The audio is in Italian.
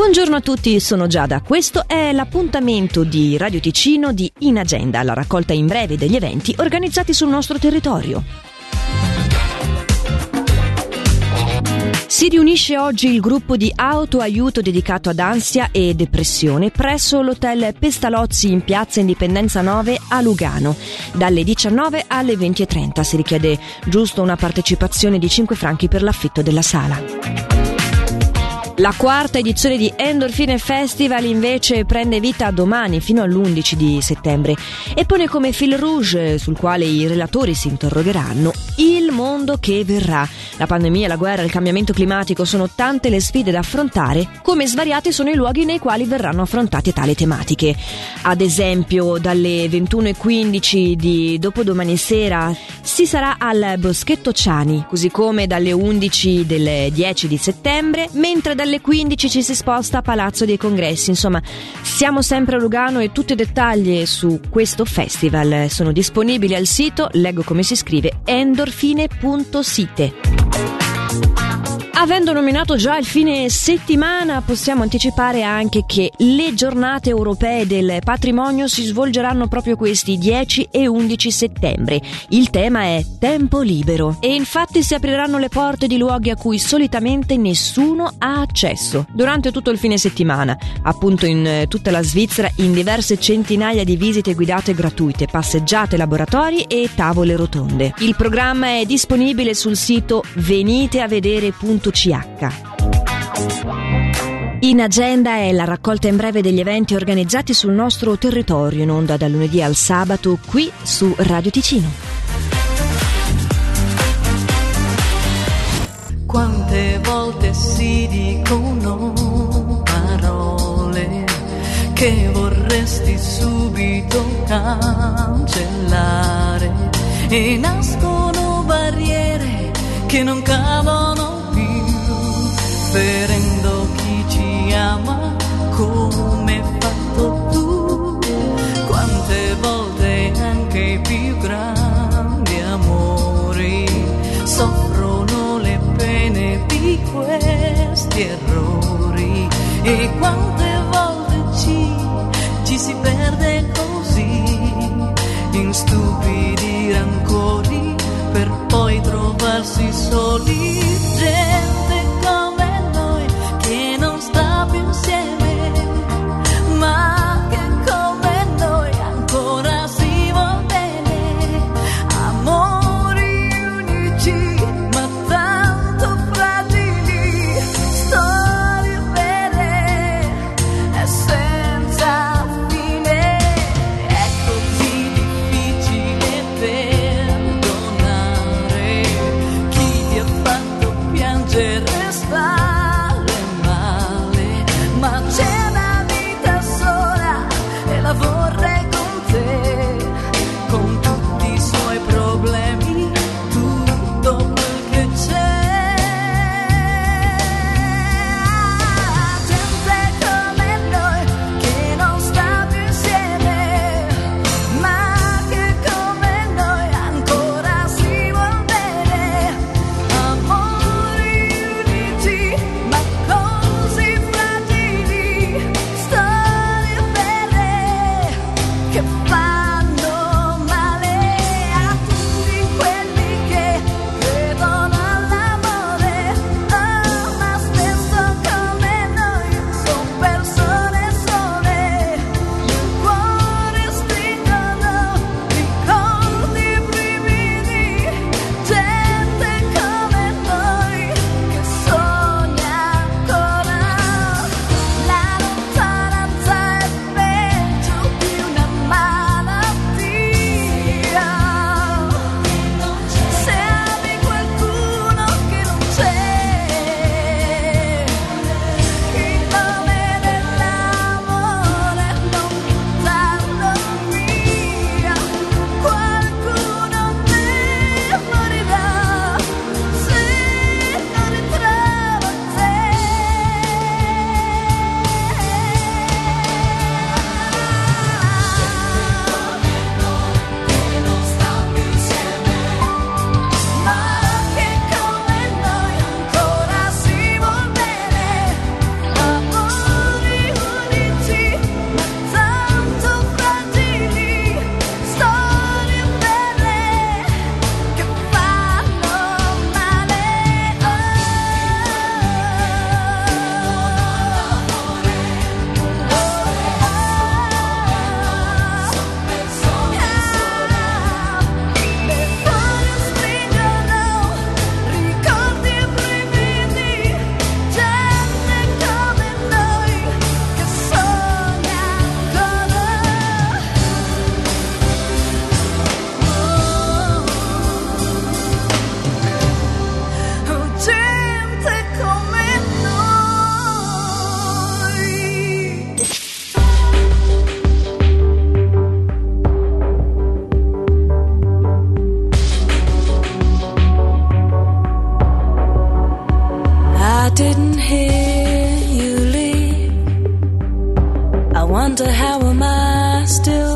Buongiorno a tutti, sono Giada. Questo è l'appuntamento di Radio Ticino di In Agenda, la raccolta in breve degli eventi organizzati sul nostro territorio. Si riunisce oggi il gruppo di autoaiuto dedicato ad ansia e depressione presso l'hotel Pestalozzi in piazza Indipendenza 9 a Lugano. Dalle 19 alle 20.30 si richiede giusto una partecipazione di 5 franchi per l'affitto della sala. La quarta edizione di Endorfine Festival invece prende vita domani fino all'11 di settembre e pone come fil rouge sul quale i relatori si interrogheranno il mondo che verrà. La pandemia, la guerra, il cambiamento climatico sono tante le sfide da affrontare, come svariati sono i luoghi nei quali verranno affrontate tali tematiche. Ad esempio, dalle 21.15 di dopodomani sera si sarà al Boschetto Ciani, così come dalle 11 del 10 di settembre, mentre dalle alle 15 ci si sposta a Palazzo dei Congressi. Insomma, siamo sempre a Lugano e tutti i dettagli su questo festival sono disponibili al sito, leggo come si scrive, n.site. Avendo nominato già il fine settimana, possiamo anticipare anche che le giornate europee del patrimonio si svolgeranno proprio questi 10 e 11 settembre. Il tema è tempo libero e infatti si apriranno le porte di luoghi a cui solitamente nessuno ha accesso durante tutto il fine settimana, appunto in eh, tutta la Svizzera in diverse centinaia di visite guidate gratuite, passeggiate, laboratori e tavole rotonde. Il programma è disponibile sul sito veniteavedere.com www.ch. In agenda è la raccolta in breve degli eventi organizzati sul nostro territorio in onda dal lunedì al sabato qui su Radio Ticino. Quante volte si dicono parole che vorresti subito cancellare e nascono barriere che non cadono questi errori e quante volte ci, ci si perde così in stupidi rancori per poi trovarsi soli. espaço. I didn't hear you leave. I wonder how am I still